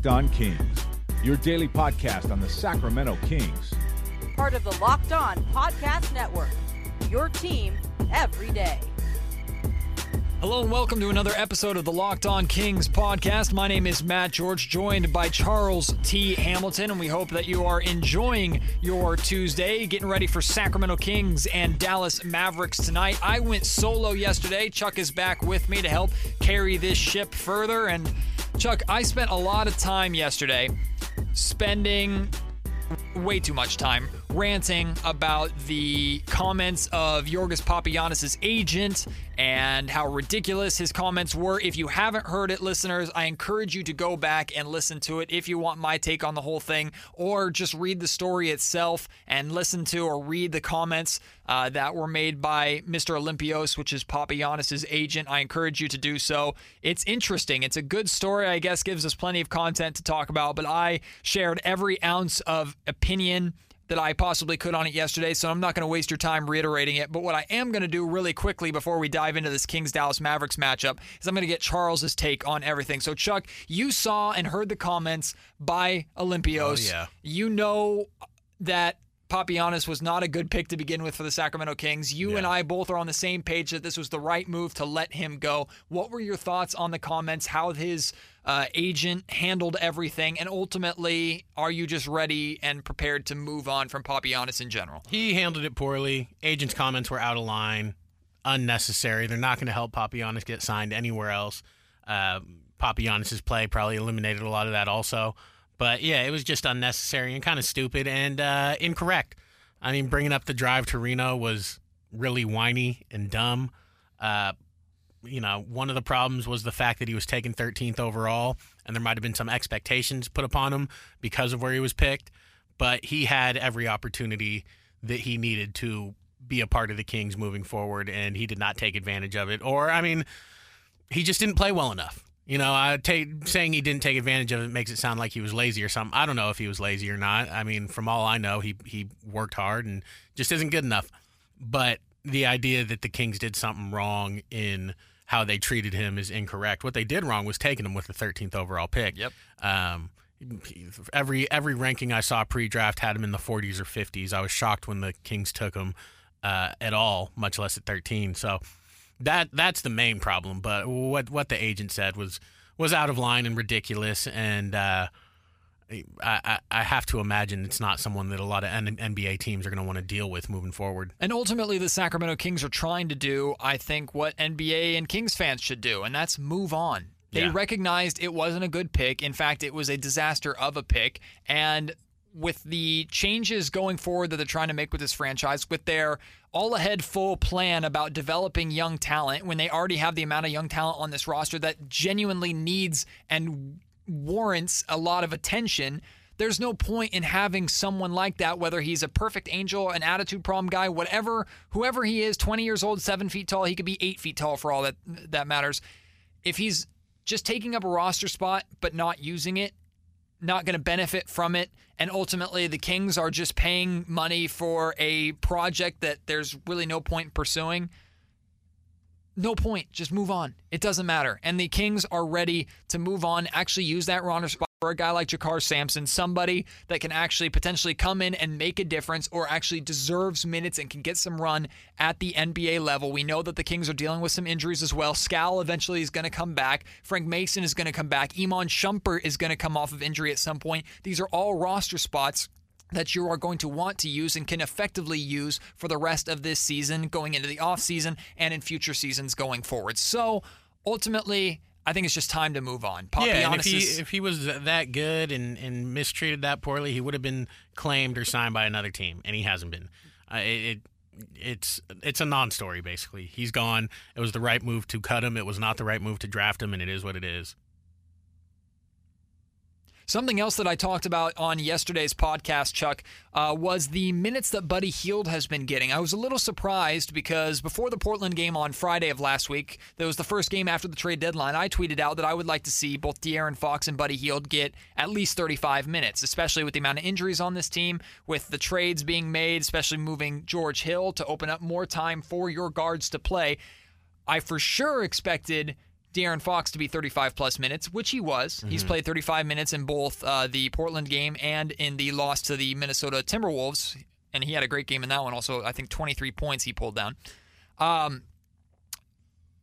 Locked On Kings, your daily podcast on the Sacramento Kings. Part of the Locked On Podcast Network. Your team every day. Hello and welcome to another episode of the Locked On Kings podcast. My name is Matt George, joined by Charles T. Hamilton, and we hope that you are enjoying your Tuesday, getting ready for Sacramento Kings and Dallas Mavericks tonight. I went solo yesterday. Chuck is back with me to help carry this ship further. And Chuck, I spent a lot of time yesterday spending way too much time ranting about the comments of Yorgos Papagiannis' agent and how ridiculous his comments were. If you haven't heard it, listeners, I encourage you to go back and listen to it if you want my take on the whole thing, or just read the story itself and listen to or read the comments uh, that were made by Mr. Olympios, which is Papagiannis' agent. I encourage you to do so. It's interesting. It's a good story, I guess, gives us plenty of content to talk about, but I shared every ounce of opinion that I possibly could on it yesterday, so I'm not going to waste your time reiterating it. But what I am going to do really quickly before we dive into this Kings Dallas Mavericks matchup is I'm going to get Charles's take on everything. So, Chuck, you saw and heard the comments by Olympios. Oh, yeah. You know that Papianis was not a good pick to begin with for the Sacramento Kings. You Yeah. and I both are on the same page that this was the right move to let him go. What were your thoughts on the comments? How his uh, agent handled everything, and ultimately, are you just ready and prepared to move on from Papianis in general? He handled it poorly. Agent's comments were out of line, unnecessary. They're not going to help Papianis get signed anywhere else. Uh, Papianis' play probably eliminated a lot of that also. But yeah, it was just unnecessary and kind of stupid and uh, incorrect. I mean, bringing up the drive to Reno was really whiny and dumb. Uh, you know, one of the problems was the fact that he was taken 13th overall, and there might have been some expectations put upon him because of where he was picked. But he had every opportunity that he needed to be a part of the Kings moving forward, and he did not take advantage of it. Or, I mean, he just didn't play well enough. You know, I take saying he didn't take advantage of it makes it sound like he was lazy or something. I don't know if he was lazy or not. I mean, from all I know, he he worked hard and just isn't good enough. But the idea that the Kings did something wrong in how they treated him is incorrect. What they did wrong was taking him with the 13th overall pick. Yep. Um, every every ranking I saw pre-draft had him in the 40s or 50s. I was shocked when the Kings took him uh, at all, much less at 13. So that that's the main problem. But what what the agent said was was out of line and ridiculous, and uh, I, I have to imagine it's not someone that a lot of N- NBA teams are going to want to deal with moving forward. And ultimately, the Sacramento Kings are trying to do, I think, what NBA and Kings fans should do, and that's move on. They Yeah. recognized it wasn't a good pick. In fact, it was a disaster of a pick. And with the changes going forward that they're trying to make with this franchise, with their all ahead full plan about developing young talent, when they already have the amount of young talent on this roster that genuinely needs and warrants a lot of attention, there's no point in having someone like that, whether he's a perfect angel, an attitude problem guy, whatever, whoever he is, 20 years old, seven feet tall, he could be eight feet tall for all that that matters. If he's just taking up a roster spot but not using it, not going to benefit from it, and ultimately the Kings are just paying money for a project that there's really no point in pursuing no point. Just move on. It doesn't matter. And the Kings are ready to move on, actually use that runner spot for a guy like JaKarr Sampson, somebody that can actually potentially come in and make a difference or actually deserves minutes and can get some run at the NBA level. We know that the Kings are dealing with some injuries as well. Skal eventually is going to come back. Frank Mason is going to come back. Iman Shumpert is going to come off of injury at some point. These are all roster spots that you are going to want to use and can effectively use for the rest of this season, going into the offseason, and in future seasons going forward. So ultimately, I think it's just time to move on. yeah, and if he if he was that good and, and mistreated that poorly, he would have been claimed or signed by another team, and he hasn't been. Uh, it, it it's it's a non-story basically. He's gone. It was the right move to cut him. It was not the right move to draft him, and it is what it is. Something else that I talked about on yesterday's podcast, Chuck, uh, was the minutes that Buddy Hield has been getting. I was a little surprised because before the Portland game on Friday of last week, that was the first game after the trade deadline, I tweeted out that I would like to see both De'Aaron Fox and Buddy Hield get at least 35 minutes, especially with the amount of injuries on this team, with the trades being made, especially moving George Hill to open up more time for your guards to play. I for sure expected De'Aaron Fox to be 35 plus minutes, which he was. He's played 35 minutes in both uh, the Portland game and in the loss to the Minnesota Timberwolves, and he had a great game in that one. Also, I think 23 points he pulled down. Um,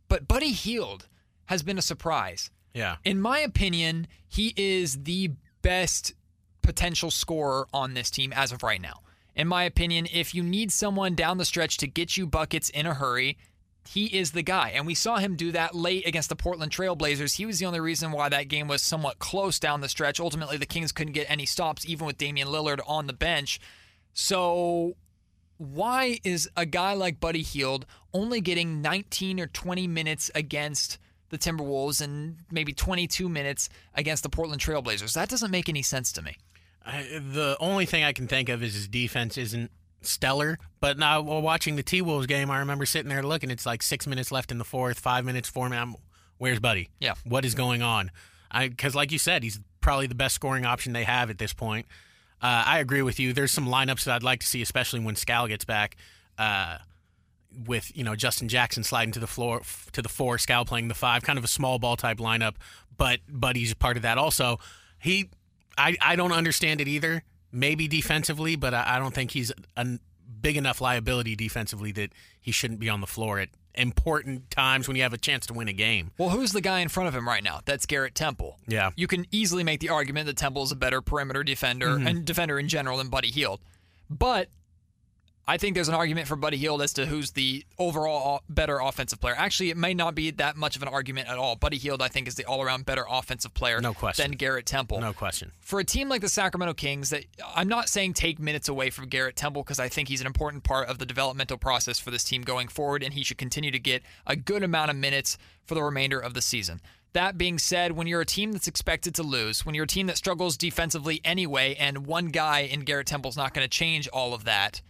but Buddy Hield has been a surprise. Yeah. In my opinion, he is the best potential scorer on this team as of right now. In my opinion, if you need someone down the stretch to get you buckets in a hurry, he is the guy. And we saw him do that late against the Portland Trailblazers. He was the only reason why that game was somewhat close down the stretch. Ultimately, the Kings couldn't get any stops, even with Damian Lillard on the bench. So, why is a guy like Buddy Hield only getting 19 or 20 minutes against the Timberwolves and maybe 22 minutes against the Portland Trailblazers? That doesn't make any sense to me. I, the only thing I can think of is his defense isn't stellar. But now while watching the T Wolves game, I remember sitting there looking. It's like six minutes left in the fourth, five minutes, four minutes. Where's Buddy? Yeah. What is going on? I because, like you said, he's probably the best scoring option they have at this point. Uh, I agree with you. There's some lineups that I'd like to see, especially when Skal gets back. Uh, with you know Justin Jackson sliding to the floor to the four, Skal playing the five, kind of a small ball type lineup. But Buddy's part of that also. He, I, I don't understand it either. Maybe defensively, but I, I don't think he's a big enough liability defensively that he shouldn't be on the floor at important times when you have a chance to win a game. Well, who's the guy in front of him right now? That's Garrett Temple. Yeah. You can easily make the argument that Temple is a better perimeter defender mm-hmm. and defender in general than Buddy Hield. But I think there's an argument for Buddy Hield as to who's the overall better offensive player. Actually, it may not be that much of an argument at all. Buddy Hield, I think, is the all-around better offensive player No question. than Garrett Temple. No question. For a team like the Sacramento Kings, that I'm not saying take minutes away from Garrett Temple because I think he's an important part of the developmental process for this team going forward, and he should continue to get a good amount of minutes for the remainder of the season. That being said, when you're a team that's expected to lose, when you're a team that struggles defensively anyway, and one guy in Garrett Temple's not going to change all of that,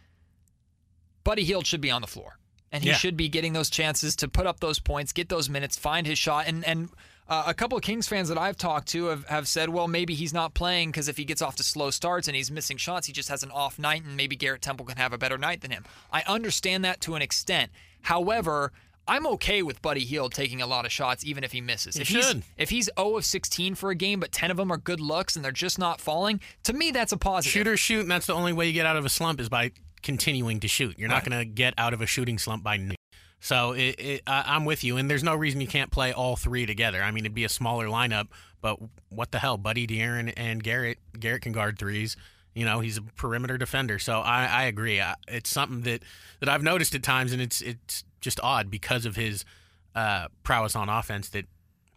Buddy Hield should be on the floor. And he Yeah. should be getting those chances to put up those points, get those minutes, find his shot. And and uh, a couple of Kings fans that I've talked to have, have said, well, maybe he's not playing because if he gets off to slow starts and he's missing shots, he just has an off night, and maybe Garrett Temple can have a better night than him. I understand that to an extent. However, I'm okay with Buddy Hield taking a lot of shots, even if he misses. He if he's if he's 0 of 16 for a game, but 10 of them are good looks and they're just not falling, to me that's a positive. Shooters shoot, and that's the only way you get out of a slump is by continuing to shoot. You're not going to get out of a shooting slump by. n- So it, it, I I'm with you, and there's no reason you can't play all three together. I mean, it'd be a smaller lineup, but what the hell, Buddy, De'Aaron, and Garrett. Garrett can guard threes. You know, he's a perimeter defender. So I, I agree. I, it's something that, that I've noticed at times, and it's it's just odd because of his uh, prowess on offense. That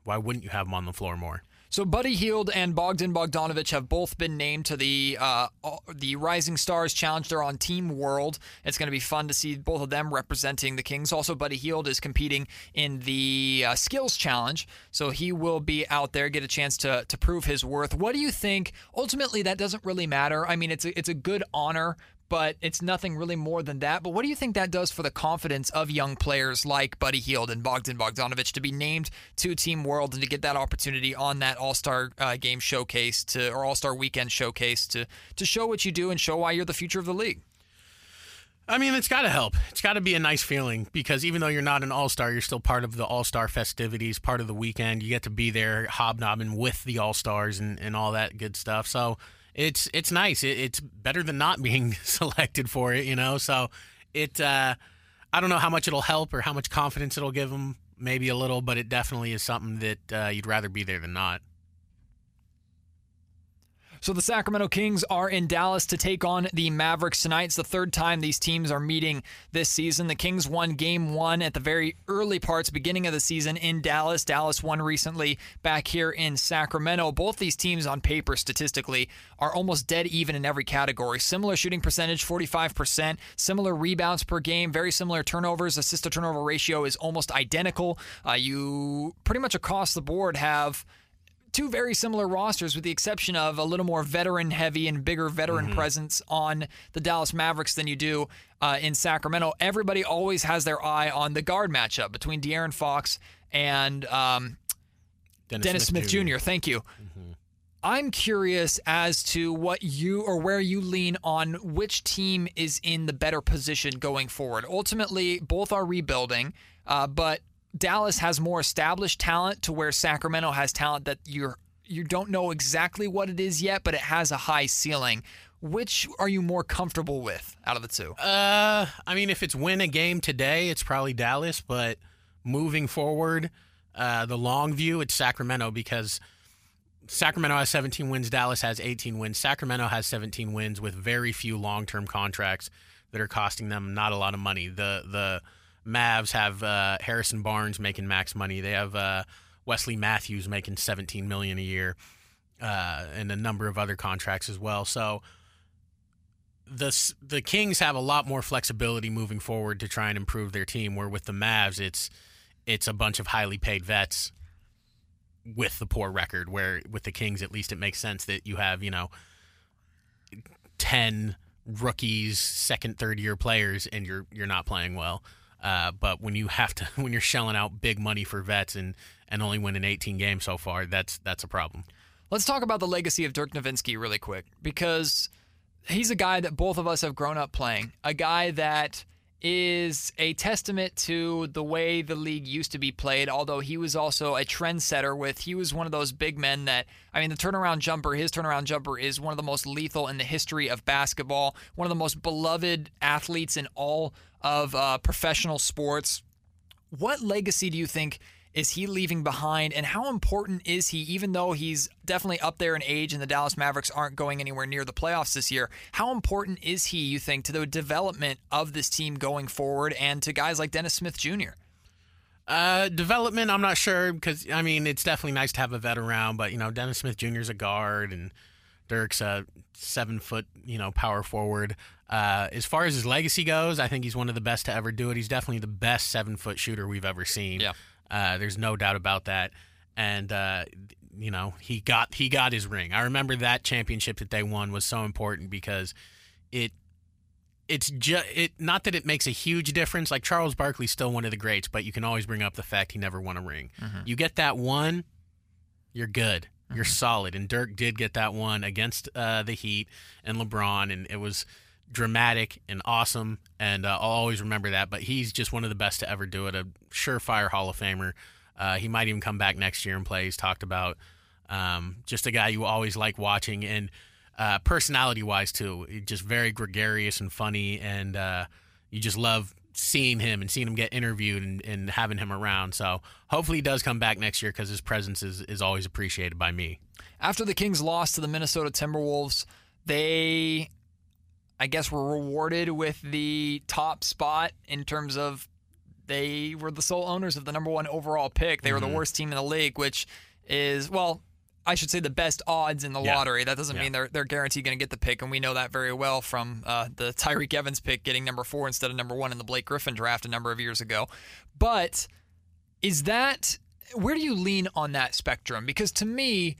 why wouldn't you have him on the floor more? So Buddy Hield and Bogdan Bogdanovich have both been named to the uh, the Rising Stars Challenge. They're on Team World. It's going to be fun to see both of them representing the Kings. Also, Buddy Hield is competing in the uh, Skills Challenge, so he will be out there, get a chance to to prove his worth. What do you think? Ultimately, that doesn't really matter. I mean, it's a, it's a good honor. But it's nothing really more than that. But what do you think that does for the confidence of young players like Buddy Hield and Bogdan Bogdanovich to be named to Team World and to get that opportunity on that All Star uh, Game showcase to or All Star Weekend showcase to to show what you do and show why you're the future of the league? I mean, it's got to help. It's got to be a nice feeling because even though you're not an all star, you're still part of the all star festivities, part of the weekend. You get to be there hobnobbing with the all stars and, and all that good stuff. So it's it's nice. It, it's better than not being selected for it, you know. So it uh, I don't know how much it'll help or how much confidence it'll give them. Maybe a little, but it definitely is something that uh, you'd rather be there than not. So the Sacramento Kings are in Dallas to take on the Mavericks tonight. It's the third time these teams are meeting this season. The Kings won game one at the very early parts, beginning of the season in Dallas. Dallas won recently back here in Sacramento. Both these teams on paper statistically are almost dead even in every category. Similar shooting percentage, 45%, similar rebounds per game, very similar turnovers. Assist to turnover ratio is almost identical. Uh, you pretty much across the board have two very similar rosters with the exception of a little more veteran heavy and bigger veteran presence on the Dallas Mavericks than you do uh, in Sacramento. Everybody always has their eye on the guard matchup between De'Aaron Fox and um, Dennis Smith, Jr. Thank you. I'm curious as to what you or where you lean on which team is in the better position going forward. Ultimately, both are rebuilding, uh, but Dallas has more established talent to where Sacramento has talent that you're you don't know exactly what it is yet, but it has a high ceiling. Which are you more comfortable with out of the two? Uh, I mean, if it's win a game today, it's probably Dallas. But moving forward, uh, the long view, it's Sacramento because Sacramento has 17 wins. Dallas has 18 wins. Sacramento has 17 wins with very few long-term contracts that are costing them not a lot of money. The the Mavs have uh, Harrison Barnes making max money. They have uh, Wesley Matthews making 17 million a year, uh, and a number of other contracts as well. So the the Kings have a lot more flexibility moving forward to try and improve their team. Where with the Mavs, it's it's a bunch of highly paid vets with the poor record. Where with the Kings, at least it makes sense that you have you know ten rookies, second, third year players, and you're you're not playing well. Uh, but when you have to, when you're shelling out big money for vets and and only winning 18 games so far, that's that's a problem. Let's talk about the legacy of Dirk Nowitzki really quick because he's a guy that both of us have grown up playing. A guy that is a testament to the way the league used to be played, although he was also a trendsetter with he was one of those big men that I mean the turnaround jumper, his turnaround jumper is one of the most lethal in the history of basketball, one of the most beloved athletes in all of uh, professional sports. What legacy do you think is he leaving behind and how important is he even though he's definitely up there in age and the Dallas Mavericks aren't going anywhere near the playoffs this year how important is he you think to the development of this team going forward and to guys like Dennis Smith Jr. Uh, development, I'm not sure because I mean it's definitely nice to have a vet around, but you know Dennis Smith Jr. is a guard and Dirk's a seven foot you know power forward. Uh, as far as his legacy goes, I think he's one of the best to ever do it. He's definitely the best seven foot shooter we've ever seen. Yeah. Uh, there's no doubt about that. And uh, you know he got he got his ring. I remember that championship that they won was so important because it it's just it not that it makes a huge difference. Like Charles Barkley's still one of the greats, but you can always bring up the fact he never won a ring. Mm-hmm. You get that one, you're good. You're solid. And Dirk did get that one against uh, the Heat and LeBron, and it was dramatic and awesome. And uh, I'll always remember that. But he's just one of the best to ever do it. A surefire Hall of Famer. Uh, he might even come back next year and play. He's talked about um, just a guy you always like watching and uh, personality wise too. Just very gregarious and funny, and uh, you just love seeing him and seeing him get interviewed and, and having him around. So hopefully he does come back next year because his presence is, is always appreciated by me. After the Kings lost to the Minnesota Timberwolves, they, I guess, were rewarded with the top spot in terms of they were the sole owners of the number one overall pick. They were the mm-hmm. worst team in the league, which is, well, I should say the best odds in the Yeah. lottery. That doesn't Yeah. mean they're they're guaranteed going to get the pick, and we know that very well from uh, the Tyreke Evans pick getting number four instead of number one in the Blake Griffin draft a number of years ago. But is that where do you lean on that spectrum? Because to me,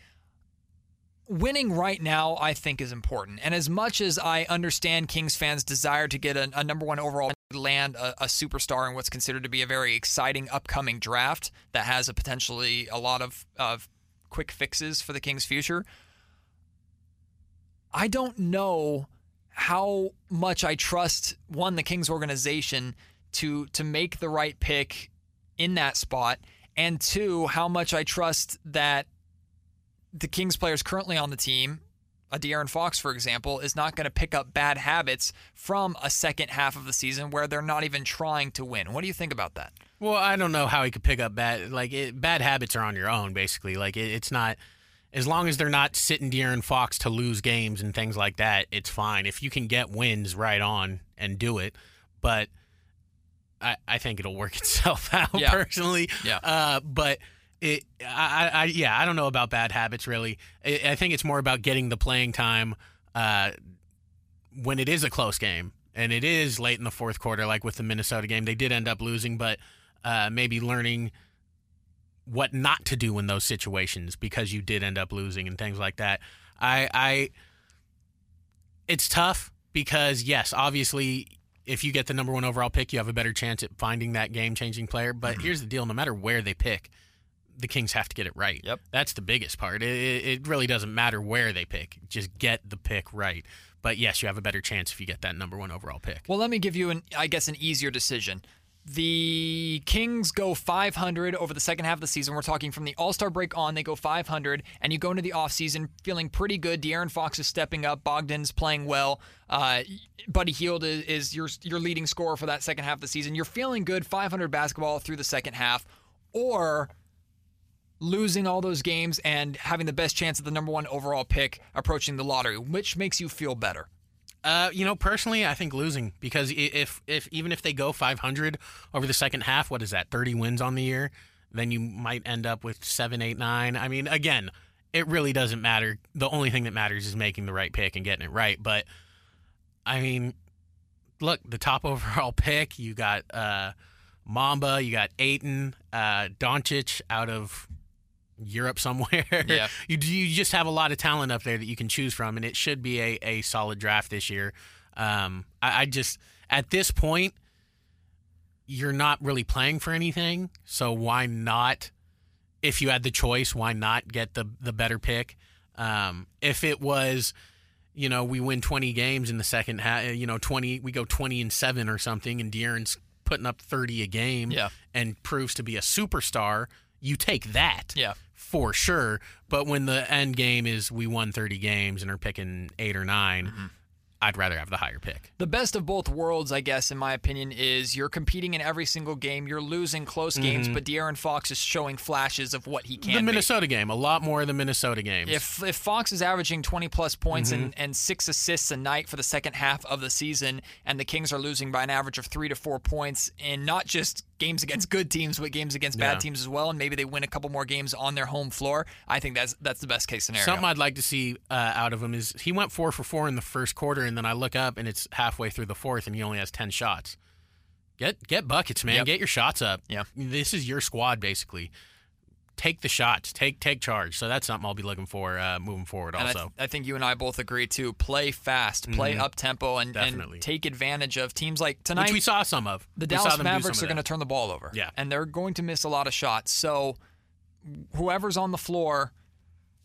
winning right now, I think, is important. And as much as I understand Kings fans' desire to get a, a number one overall and land a, a superstar in what's considered to be a very exciting upcoming draft that has a potentially a lot of, of quick fixes for the Kings' future, I don't know how much I trust one the Kings organization to to make the right pick in that spot, and two how much I trust that the Kings players currently on the team, a De'Aaron Fox, for example, is not going to pick up bad habits from a second half of the season where they're not even trying to win. What do you think about that? Well, I don't know how he could pick up bad like it, bad habits are on your own basically. Like it, it's not as long as they're not sitting De'Aaron Fox to lose games and things like that, it's fine. If you can get wins right on and do it, but I, I think it'll work itself out Yeah. personally. Yeah. Uh, but it, I, I, yeah, I don't know about bad habits really. I, I think it's more about getting the playing time uh, when it is a close game and it is late in the fourth quarter, like with the Minnesota game. They did end up losing, but uh, maybe learning what not to do in those situations because you did end up losing and things like that. I, I, it's tough because yes, obviously, if you get the number one overall pick, you have a better chance at finding that game-changing player. But here's the deal: no matter where they pick, the Kings have to get it right. Yep. That's the biggest part. It, it really doesn't matter where they pick; just get the pick right. But yes, you have a better chance if you get that number one overall pick. Well, let me give you an, I guess, an easier decision. the Kings go 500 over the second half of the season. We're talking from the All Star break on, they go 500, and you go into the offseason feeling pretty good. De'Aaron Fox is stepping up, Bogdan's playing well. Uh, Buddy Hield is, is your your leading scorer for that second half of the season. You're feeling good, 500 basketball through the second half, or losing all those games and having the best chance at the number one overall pick approaching the lottery. Which makes you feel better? Uh, you know, personally, I think losing because if if even if they go 500 over the second half, what is that? 30 wins on the year, then you might end up with seven, eight, nine. I mean, again, it really doesn't matter. The only thing that matters is making the right pick and getting it right. But I mean, look, the top overall pick, you got uh, Bamba, you got Ayton, uh, Doncic out of Europe somewhere. Yeah. you you just have a lot of talent up there that you can choose from, and it should be a, a solid draft this year. Um, I, I just at this point, you're not really playing for anything, so why not? If you had the choice, why not get the the better pick? Um, if it was, you know, we win 20 games in the second half, you know, 20, we go 20 and seven or something, and De'Aaron's putting up 30 a game, Yeah. and proves to be a superstar. You take that, Yeah. For sure. But when the end game is we won 30 games and are picking eight or 9 Mm-hmm. I'd rather have the higher pick. The best of both worlds, I guess, in my opinion, is you're competing in every single game. You're losing close games, but De'Aaron Fox is showing flashes of what he can the be. Minnesota game, a lot more of the Minnesota games. If if Fox is averaging 20 plus points Mm-hmm. and, and six assists a night for the second half of the season, and the Kings are losing by an average of three to four points in not just games against good teams, but games against Yeah. bad teams as well, and maybe they win a couple more games on their home floor, I think that's that's the best case scenario. Something I'd like to see uh, out of him is he went four for four in the first quarter, and then I look up and it's halfway through the fourth, and he only has ten shots. Get get buckets, man. Yep. Get your shots up. Yeah. this is your squad basically. Take the shots. Take take charge. So that's something I'll be looking for uh, moving forward. And I, Also, th- I think you and I both agree too. Play fast, play up tempo, and, and take advantage of teams like tonight. which we saw some of. the Dallas Mavericks are going to turn the ball over. Yeah. And they're going to miss a lot of shots. So whoever's on the floor,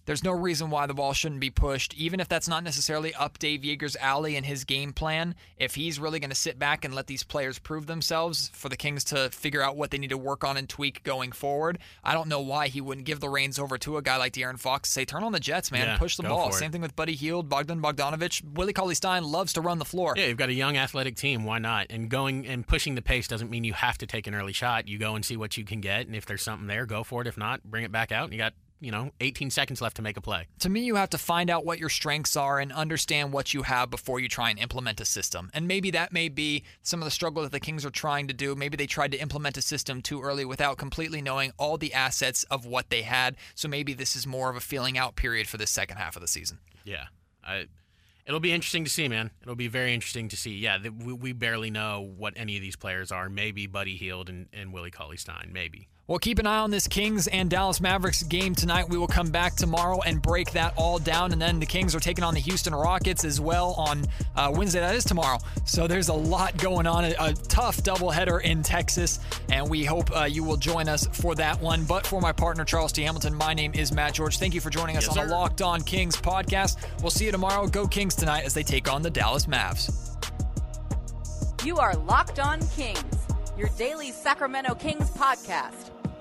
there's no reason why the ball shouldn't be pushed, even if that's not necessarily up Dave Joerger's alley and his game plan. If he's really going to sit back and let these players prove themselves for the Kings to figure out what they need to work on and tweak going forward, I don't know why he wouldn't give the reins over to a guy like De'Aaron Fox. Say, turn on the Jets, man. Yeah, push the ball. Same thing with Buddy Hield, Bogdan Bogdanovich. Willie Cauley Stein loves to run the floor. Yeah, you've got a young athletic team. Why not? And going and pushing the pace doesn't mean you have to take an early shot. You go and see what you can get, and if there's something there, go for it. If not, bring it back out. And you got you know 18 seconds left to make a play. to me, you have to find out what your strengths are and understand what you have before you try and implement a system. And maybe that may be some of the struggle that the Kings are trying to do. Maybe they tried to implement a system too early without completely knowing all the assets of what they had. So maybe this is more of a feeling out period for the second half of the season. Yeah, I, it'll be interesting to see, man. It'll be very interesting to see. Yeah, we, we barely know what any of these players are. Maybe Buddy Hield and, and Willie Cauley Stein. Maybe. Well, keep an eye on this Kings and Dallas Mavericks game tonight. We will come back tomorrow and break that all down. And then the Kings are taking on the Houston Rockets as well on uh, Wednesday. That is tomorrow. So there's a lot going on. A, a tough doubleheader in Texas. And we hope uh, you will join us for that one. But for my partner, Charles T. Hamilton, my name is Matt George. Thank you for joining us Yes, on the. Locked On Kings podcast. We'll see you tomorrow. Go Kings tonight as they take on the Dallas Mavs. You are Locked On Kings, your daily Sacramento Kings podcast.